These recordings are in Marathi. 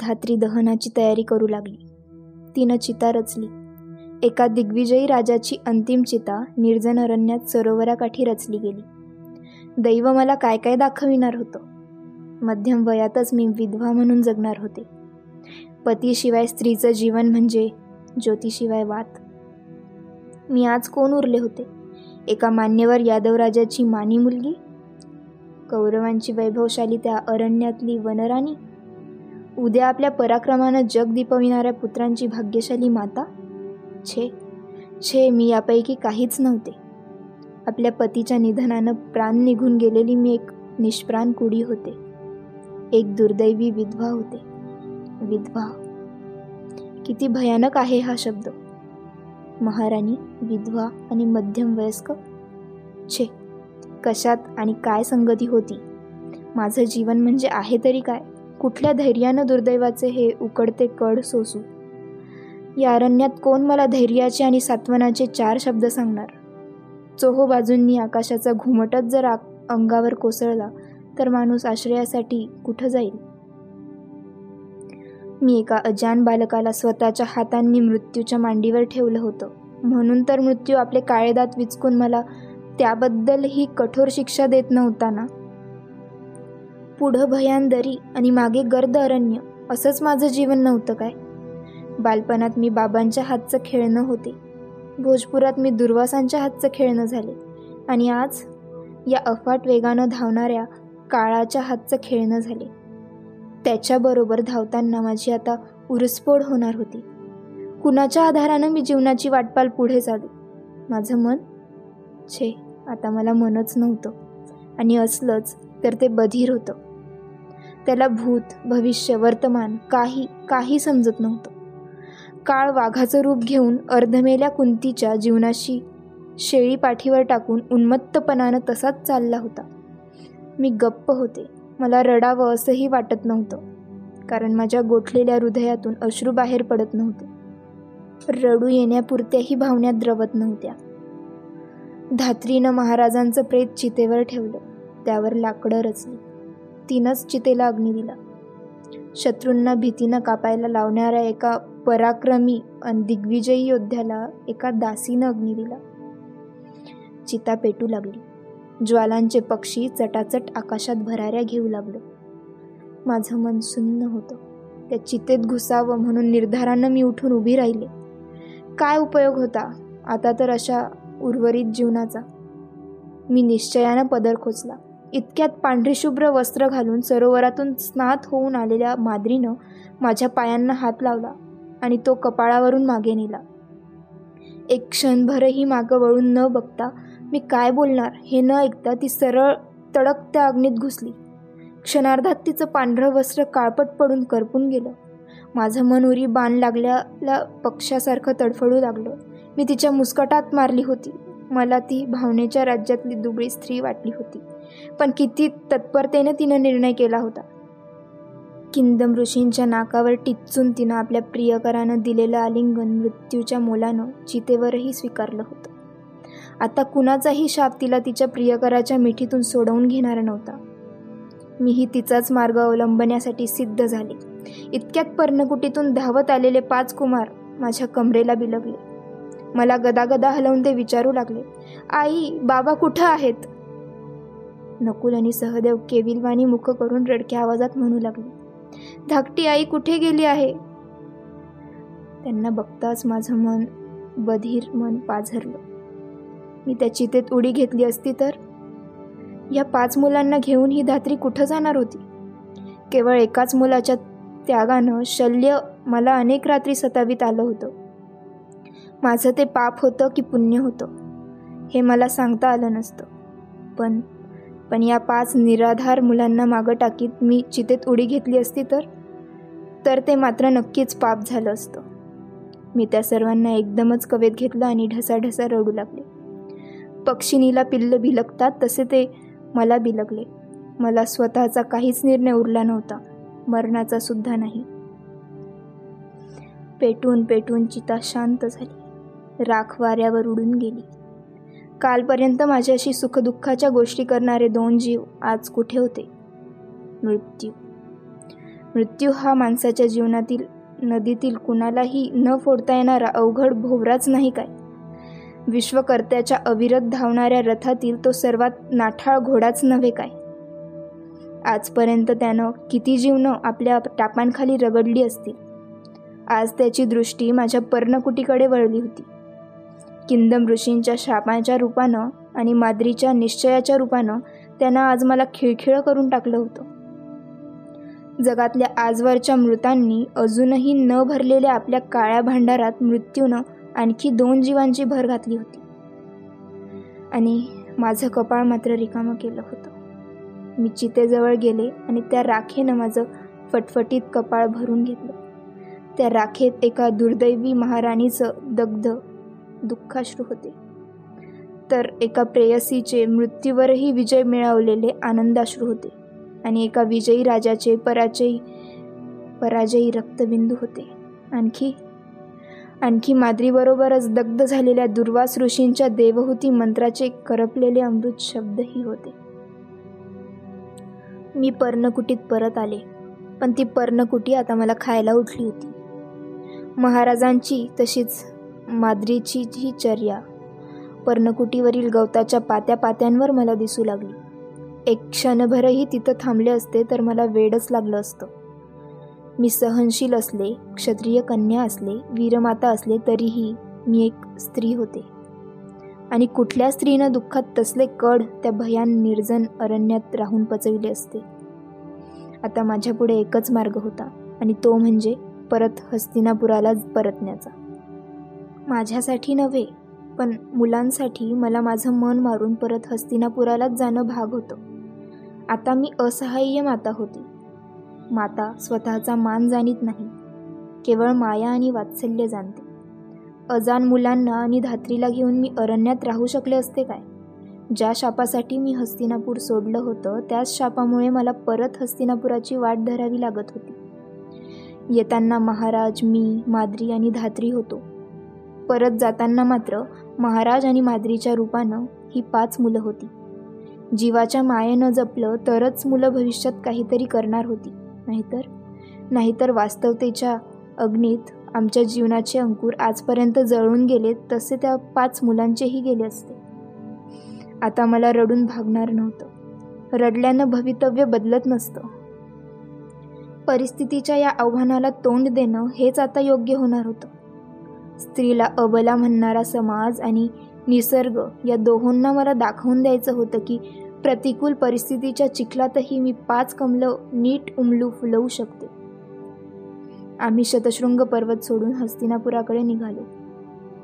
धात्री दहनाची तयारी करू लागली. तिनं चिता रचली. एका दिग्विजयी राजाची अंतिम चिता निर्जन अरण्यात सरोवराकाठी रचली गेली. दैव मला काय काय दाखविणार होतं? मध्यम वयातच मी विधवा म्हणून जगणार होते. पतीशिवाय स्त्रीचं जीवन म्हणजे ज्योतीशिवाय वात. मी आज कोण उरले होते? एका मान्यवर यादवराजाची मानी मुलगी? कौरवांची वैभवशाली त्या अरण्यातली वनराणी? उद्या आपल्या पराक्रमानं जग दिपविणाऱ्या पुत्रांची भाग्यशाली माता? छे छे मी यापैकी काहीच नव्हते. आपल्या पतीच्या निधनानं प्राण निघून गेलेली मी एक निष्प्राण कुडी होते. एक दुर्दैवी विधवा होते. विधवा. किती भयानक आहे हा शब्द. महाराणी विधवा आणि मध्यम वयस्क छे कशात आणि काय संगती होती? माझं जीवन म्हणजे आहे तरी काय? कुठल्या धैर्यानं दुर्दैवाचे हे उकडते कड सोसू? या अरण्यात कोण मला धैर्याचे आणि सात्वनाचे चार शब्द सांगणार? चोहो बाजूंनी आकाशाचा घुमटच जर अंगावर कोसळला तर माणूस आश्रयासाठी कुठं जाईल? मी एका अजान बालकाला स्वतःच्या हातांनी मृत्यूच्या मांडीवर ठेवलं होतं. म्हणून तर मृत्यू आपले काळेदात विचकून मला त्याबद्दल ही कठोर शिक्षा देत नव्हता ना? पुढं भयांदरी आणि मागे गर्द अरण्य असंच माझं जीवन नव्हतं काय? बालपणात मी बाबांच्या हातचं खेळणं होते. भोजपुरात मी दुर्वासांच्या हातचं खेळणं झाले. आणि आज या अफाट वेगानं धावणाऱ्या काळाच्या हातचं खेळणं झाले. त्याच्याबरोबर धावताना माझी आता उरस्फोड होणार होती. कुणाच्या आधारानं मी जीवनाची वाटपाल पुढे चालू? माझं मन? छे आता मला मनच नव्हतं. आणि असलंच तर ते बधीर होतं. त्याला भूत भविष्य वर्तमान काही काही समजत नव्हतं. काळ वाघाचं रूप घेऊन अर्धमेल्या कुंतीच्या जीवनाशी शेळी पाठीवर टाकून उन्मत्तपणानं तसाच चालला होता. मी गप्प होते. मला रडावं असंही वाटत नव्हतं. कारण माझ्या गोठलेल्या हृदयातून अश्रू बाहेर पडत नव्हते. रडू येण्यापुरत्याही भावण्यात द्रवत नव्हत्या. धात्रीनं महाराजांचं प्रेत चितेवर ठेवलं. त्यावर लाकडं रचली. तिनंच चितेला अग्नी दिला शत्रूंना भीतीनं कापायला लावणाऱ्या एका पराक्रमी आणि दिग्विजयी योद्ध्याला एका दासीनं अग्नी दिला चिता पेटू लागली. ज्वालांचे पक्षी चटाचट आकाशात भराऱ्या घेऊ लागलं. माझं मन सुन्न होतं. त्या चितेत घुसावं म्हणून निर्धारानं मी उठून उभी राहिले. काय उपयोग होता? आता तर अशा उर्वरित जीवनाचा. मी निश्चयानं पदर खोचला. इतक्यात पांढरीशुभ्र वस्त्र घालून सरोवरातून स्नात होऊन आलेल्या माद्रीनं माझ्या पायांना हात लावला आणि तो कपाळावरून मागे नेला. एक क्षणभरही मागं वळून न बघता मी काय बोलणार हे न ऐकता ती सरळ तडक त्या अग्नीत घुसली. क्षणार्धात तिचं पांढरं वस्त्र काळपट पडून करपून गेलं. माझं मन उरी बाण लागल्याला पक्षासारखं तडफडू लागलं. मी तिच्या मुस्कटात मारली होती. मला ती भावनेच्या राज्यातली दुबळी स्त्री वाटली होती. पण किती तत्परतेने तिनं निर्णय केला होता. किंदम ऋषींच्या नाकावर टिचून तिनं आपल्या प्रियकरानं दिलेलं आलिंगन मृत्यूच्या मोलानं चितेवरही स्वीकारलं होतं. आता कुणाचाही शाप तिला तिच्या प्रियकराच्या मिठीतून सोडवून घेणारा नव्हता. मीही तिचाच मार्ग अवलंबण्यासाठी सिद्ध झाले. इतक्यात पर्णकुटीतून धावत आलेले पाच कुमार माझ्या कमरेला बिलगले. मला गदागदा हलवून ते विचारू लागले. आई बाबा कुठं आहेत? नकुल आणि सहदेव केविलवाणी मुख करून रडक्या आवाजात म्हणू लागले धाकटी आई कुठे गेली आहे? त्यांना बघताच माझं मन बधीर मन पाझरलं. मी त्या चितेत उडी घेतली असती तर? या पाच मुलांना घेऊन ही धात्री कुठं जाणार होती? केवळ एकाच मुलाच्या त्यागानं शल्य मला अनेक रात्री सतावीत आलं होतं. माझं ते पाप होतं की पुण्य होतं हे मला सांगता आलं नसतं. पण पण या पाच निराधार मुलांना मागं टाकीत मी चितेत उडी घेतली असती तर? तर ते मात्र नक्कीच पाप झालं असतं. मी त्या सर्वांना एकदमच कवेत घेतलं आणि ढसाढसा रडू लागले. पक्षिणीला पिल्ल भिलकतात तसे ते मला बिलगले. मला स्वतःचा काहीच निर्णय उरला नव्हता. मरणाचा सुद्धा नाही. पेटून पेटून चिता शांत झाली. राख वाऱ्यावर उडून गेली. कालपर्यंत माझ्याशी सुखदुःखाच्या गोष्टी करणारे दोन जीव आज कुठे होते? मृत्यू. मृत्यू हा माणसाच्या जीवनातील नदीतील कुणालाही न फोडता येणारा अवघड भोवराच नाही काय? विश्वकर्त्याच्या अविरत धावणाऱ्या रथातील तो सर्वात नाठाळ घोडाच नव्हे काय? आजपर्यंत त्यानं किती जीवनं आपल्या टापांखाली रगडली असतील? आज त्याची दृष्टी माझ्या पर्णकुटीकडे वळली होती. किंदम ऋषींच्या शापांच्या रूपानं आणि माद्रीच्या निश्चयाच्या रूपानं त्यानं आज मला खिळखिळं करून टाकलं होतं. जगातल्या आजवरच्या मृतांनी अजूनही न भरलेल्या आपल्या काळ्या भांडारात मृत्यूनं आणखी दोन जीवांची भर घातली होती. आणि माझं कपाळ मात्र रिकामं केलं होतं. मी चितेजवळ गेले आणि त्या राखेनं माझं फटफटीत कपाळ भरून घेतलं. त्या राखेत एका दुर्दैवी महाराणीचं दग्ध दुःखाश्रू होते. तर एका प्रेयसीचे मृत्यूवरही विजय मिळवलेले आनंदाश्रू होते आणि एका विजयी राजाचे पराजयी पराजयी रक्तबिंदू होते. आणखी आणखी माद्रीबरोबरच दग्ध झालेल्या दुर्वास ऋषींच्या देवहूती मंत्राचे करपलेले अमृत शब्दही होते. मी पर्णकुटीत परत आले पण ती पर्णकुटी आता मला खायला उठली होती. महाराजांची तशीच माद्रीची ही चर्या. पर्णकुटीवरील गवताच्या पात्या पात्यांवर मला दिसू लागली. एक क्षणभरही तिथं थांबले असते तर मला वेडच लागलं असतं. मी सहनशील असले क्षत्रिय कन्या असले वीरमाता असले तरीही मी एक स्त्री होते. आणि कुठल्या स्त्रीनं दुःखात तसले कड त्या भयान निर्जन अरण्यात राहून पचविले असते? आता माझ्यापुढे एकच मार्ग होता आणि तो म्हणजे परत हस्तिनापुराला परतण्याचा. माझ्यासाठी नव्हे पण मुलांसाठी मला माझं मन मारून परत हस्तिनापुरालाच जाणं भाग होतं. आता मी असहाय्य माता होती. माता स्वतःचा मान जाणीत नाही केवळ माया आणि वात्सल्य जाणते. अजान मुलांना आणि धात्रीला घेऊन मी अरण्यात राहू शकले असते काय? ज्या शापासाठी मी हस्तिनापूर सोडलं होतं त्याच शापामुळे मला परत हस्तिनापुराची वाट धरावी लागत होती. येताना महाराज मी माद्री आणि धात्री होतो. परत जाताना मात्र महाराज आणि माद्रीच्या रूपानं ही पाच मुलं होती. जीवाच्या मायेनं जपलं तरच मुलं भविष्यात काहीतरी करणार होती. नाहीतर? नाहीतर वास्तवतेच्या अग्नीत आमच्या जीवनाचे अंकुर आजपर्यंत जळून गेले तसे त्या पाच मुलांचेही गेले असते. आता मला रडून भागणार नव्हतं. रडल्यानं भवितव्य बदलत नसतं. परिस्थितीच्या या आव्हानाला तोंड देणं हेच आता योग्य होणार होतं. स्त्रीला अबला म्हणणारा समाज आणि निसर्ग या दोहोंना मला दाखवून द्यायचं होतं की प्रतिकूल परिस्थितीच्या चिखलातही मी पाच कमलं नीट उमलू फुलवू शकते. आम्ही शतशृंग पर्वत सोडून हस्तिनापुराकडे निघालो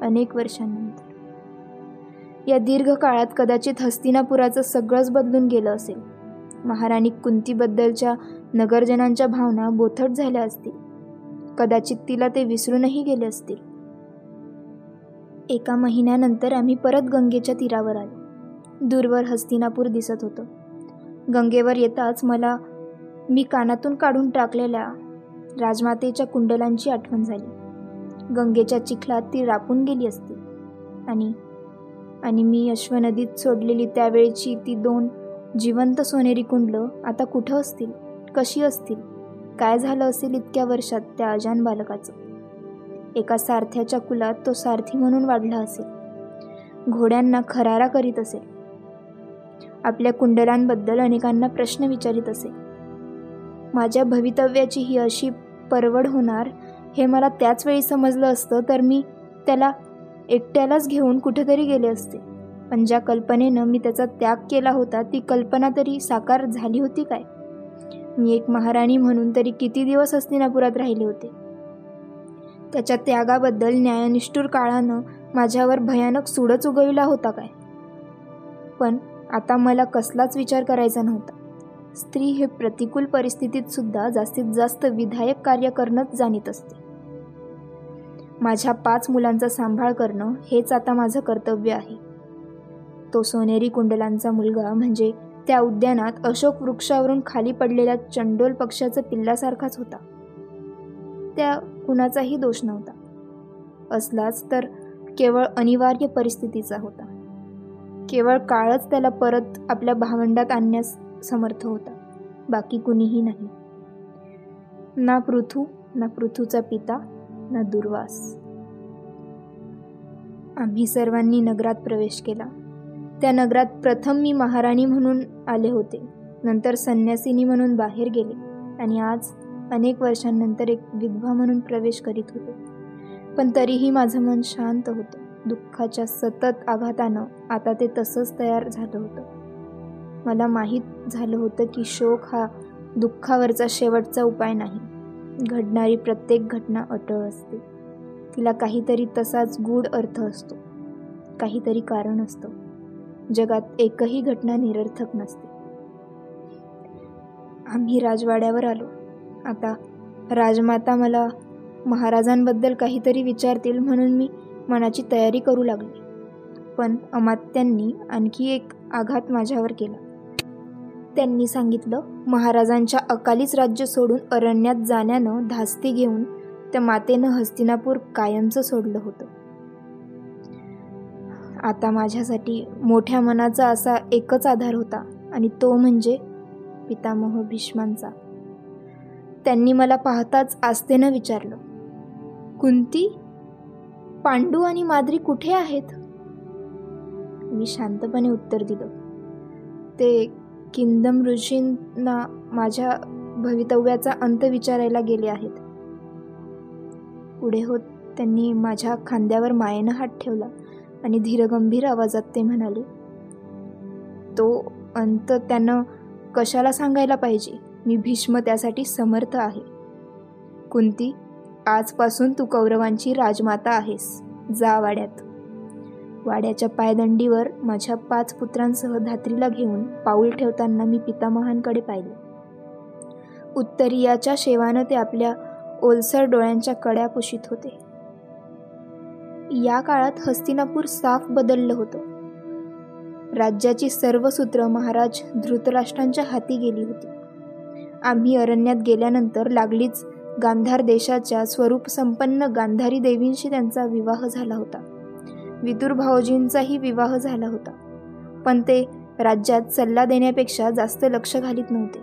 अनेक वर्षांनंतर. या दीर्घ काळात कदाचित हस्तिनापुराचं सगळंच बदलून गेलं असेल. महाराणी कुंतीबद्दलच्या नगरजनांच्या भावना बोथट झाल्या असतील. कदाचित तिला ते विसरूनही गेले असतील. एका महिन्यानंतर आम्ही परत गंगेच्या तीरावर आलो. दूरवर हस्तिनापूर दिसत होतं. गंगेवर येताच मला मी कानातून काढून टाकलेल्या राजमातेच्या कुंडलांची आठवण झाली. गंगेच्या चिखलात ती रापून गेली असती. आणि आणि मी अश्वनदीत सोडलेली त्यावेळची ती दोन जिवंत सोनेरी कुंडलं आता कुठं असतील? कशी असतील? काय झालं असेल इतक्या वर्षात त्या अजान बालकाचं? एका सारथ्याच्या कुलात तो सारथी म्हणून वाढला असेल घोड्यांना खरारा करीत असेल आपल्या कुंडलांबद्दल अनेकांना प्रश्न विचारित असेल माझ्या भवितव्याची ही अशी परवड होणार हे मला त्याच वेळी समजलं असतं तर मी त्याला एकट्यालाच घेऊन कुठेतरी गेले असते. पण ज्या कल्पनेनं मी त्याचा त्याग केला होता ती कल्पना तरी साकार झाली होती काय? मी एक महाराणी म्हणून तरी किती दिवस हस्तिनापुरात राहिले होते? त्याच्या त्यागाबद्दल न्यायनिष्ठूर काळानं माझ्यावर भयानक सुडच उगविला होता काय? पण आता मला कसलाच विचार करायचा नव्हता. स्त्री हे प्रतिकूल परिस्थितीत सुद्धा जास्तीत जास्त विधायक कार्य करणंच जाणीत असते. माझ्या पाच मुलांचा सांभाळ करणं हेच आता माझं कर्तव्य आहे. तो सोनेरी कुंडलांचा मुलगा म्हणजे त्या उद्यानात अशोक वृक्षावरून खाली पडलेल्या चंडोल पक्षाचा पिल्लासारखाच होता. त्या कुणाचाही दोष नव्हता. असलाच तर केवळ अनिवार्य परिस्थितीचा होता. केवळ काळच त्याला परत आपल्या भावंडात आणण्यास समर्थ होता. बाकी कुणीही नाही. ना पृथू ना पृथूचा पिता ना दुर्वास. आम्ही सर्वांनी नगरात प्रवेश केला. त्या नगरात प्रथम मी महाराणी म्हणून आले होते. नंतर संन्यासिनी म्हणून बाहेर गेले आणि आज अनेक वर्षांनंतर एक विधवा म्हणून प्रवेश करीत होते. पण तरीही माझं मन शांत होतं. दुःखाच्या सतत आघातानं आता ते तसंच तयार झालं होतं. मला माहीत झालं होतं की शोक हा दुःखावरचा शेवटचा उपाय नाही. घडणारी प्रत्येक घटना अटळ असते. तिला काहीतरी तसाच गूढ अर्थ असतो. काहीतरी कारण असतं. जगात एकही घटना निरर्थक नसते. आम्ही राजवाड्यावर आलो. आता राजमाता मला महाराजांबद्दल काहीतरी विचारतील म्हणून मी मनाची तयारी करू लागली. पण अमात्यांनी आणखी एक आघात माझ्यावर केला. त्यांनी सांगितलं महाराजांच्या अकालीच राज्य सोडून अरण्यात जाण्यानं धास्ती घेऊन त्या मातेनं हस्तिनापूर कायमचं सोडलं होतं. आता माझ्यासाठी मोठ्या मनाचा असा एकच आधार होता आणि तो म्हणजे पितामह भीष्मांचा. त्यांनी मला पाहताच आस्थेनं विचारलं कुंती पांडू आणि माद्री कुठे आहेत? मी शांतपणे उत्तर दिलं ते किंदम ऋषींना माझ्या भवितव्याचा अंत विचारायला गेले आहेत. पुढे होत त्यांनी माझ्या खांद्यावर मायेनं हात ठेवला आणि धीरगंभीर आवाजात ते म्हणाले तो अंत त्यानं कशाला सांगायला पाहिजे? मी भीष्म त्यासाठी समर्थ आहे. कुंती आजपासून तू कौरवांची राजमाता आहेस. जा वाड्यात. वाड्याच्या पायदंडीवर माझ्या पाच पुत्रांसह धात्रीला घेऊन पाऊल ठेवताना मी पितामहांकडे पाहिले. उत्तरीयाच्या शेवानं ते आपल्या ओलसर डोळ्यांच्या कड्या पुशीत होते. या काळात हस्तिनापूर साफ बदललं होतं. राज्याची सर्व सूत्र महाराज धृतराष्ट्रांच्या हाती गेली होती. आम्ही अरण्यात गेल्यानंतर लागलीच. गांधार देशाच्या स्वरूपसंपन्न गांधारी देवींशी त्यांचा विवाह झाला होता. विदुर भाऊजींचाही विवाह झाला होता. पण ते राज्यात सल्ला देण्यापेक्षा जास्त लक्ष घालीत नव्हते.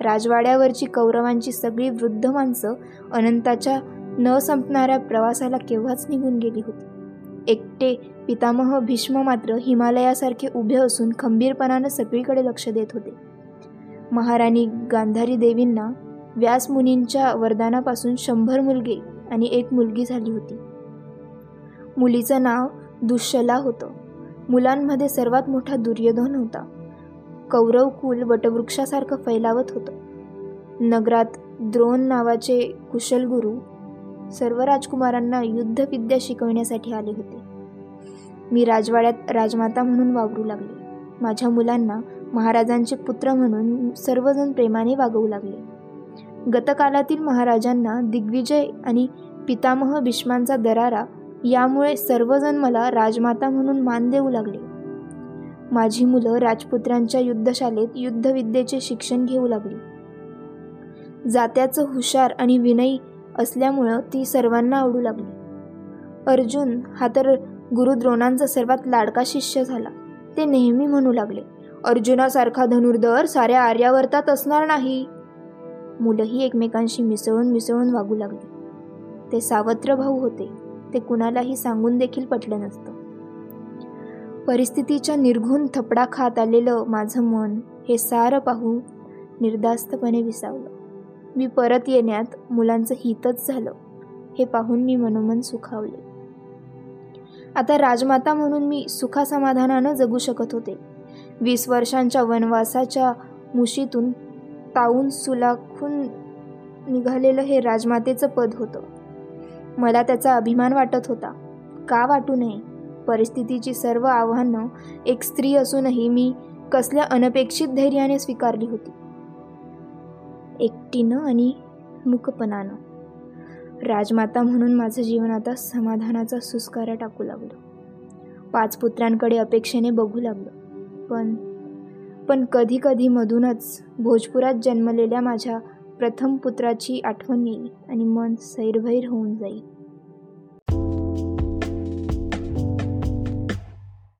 राजवाड्यावरची कौरवांची सगळी वृद्ध माणसं अनंताच्या न संपणाऱ्या प्रवासाला केव्हाच निघून गेली होती. एकटे पितामह भीष्म मात्र हिमालयासारखे उभे असून खंबीरपणानं सगळीकडे लक्ष देत होते. महाराणी गांधारी देवींना व्यासमुनींच्या वरदानापासून शंभर मुलगे आणि एक मुलगी झाली होती. मुलीचं नाव दुशला होतं. मुलांमध्ये सर्वात मोठा दुर्योधन होता. कौरव कुल वटवृक्षासारखं फैलावत होतं. नगरात द्रोण नावाचे कुशल गुरु सर्व राजकुमारांना युद्धविद्या शिकवण्यासाठी आले होते. मी राजवाड्यात राजमाता म्हणून वावरू लागले. माझ्या मुलांना महाराजांचे पुत्र म्हणून सर्वजण प्रेमाने वागवू लागले. गतकालातील महाराजांना दिग्विजय आणि पितामह भीष्मांचा दरारा यामुळे सर्वजण मला राजमाता म्हणून मान देऊ लागले. माझी मुलं राजपुत्रांच्या युद्धशालेत युद्धविद्येचे शिक्षण घेऊ लागली. जात्याचं हुशार आणि विनयी असल्यामुळं ती सर्वांना आवडू लागली. अर्जुन हा तर गुरुद्रोणांचा सर्वात लाडका शिष्य झाला ते नेहमी म्हणू लागले. अर्जुनासारखा धनुर्धर साऱ्या आर्यावर्तात असणार नाही. मुलंही एकमेकांशी मिसळून मिसळून वागू लागली. ते सावत्र भाऊ होते. ते कुणालाही सांगून देखील पटलं नसतं. परिस्थितीच्या निर्घून थपडा खात आलेलं माझं मन हे सारं पाहून निर्धास्तपणे विसावलं. मी परत येण्यात मुलांचं हितच झालं हे पाहून मी मनोमन सुखावले. आता राजमाता म्हणून मी सुखासमाधानानं जगू शकत होते. वीस वर्षांच्या वनवासाच्या मुशीतून ताऊन सुलाखून निघालेलं हे राजमातेचं पद होतं. मला त्याचा अभिमान वाटत होता. का वाटू नये? परिस्थितीची सर्व आव्हानं एक स्त्री असूनही मी कसल्या अनपेक्षित धैर्याने स्वीकारली होती. एकटीनं आणि मुकपणानं. राजमाता म्हणून माझं जीवन आता समाधानाचा सुस्कारा टाकू लागलं. पाच पुत्रांकडे अपेक्षेने बघू लागलं. पण. पण कधी कधी मधूनच भोजपुरात जन्मलेल्या माझ्या प्रथम पुत्राची आठवण येईल आणि मन सैरभैर होऊन जाईल.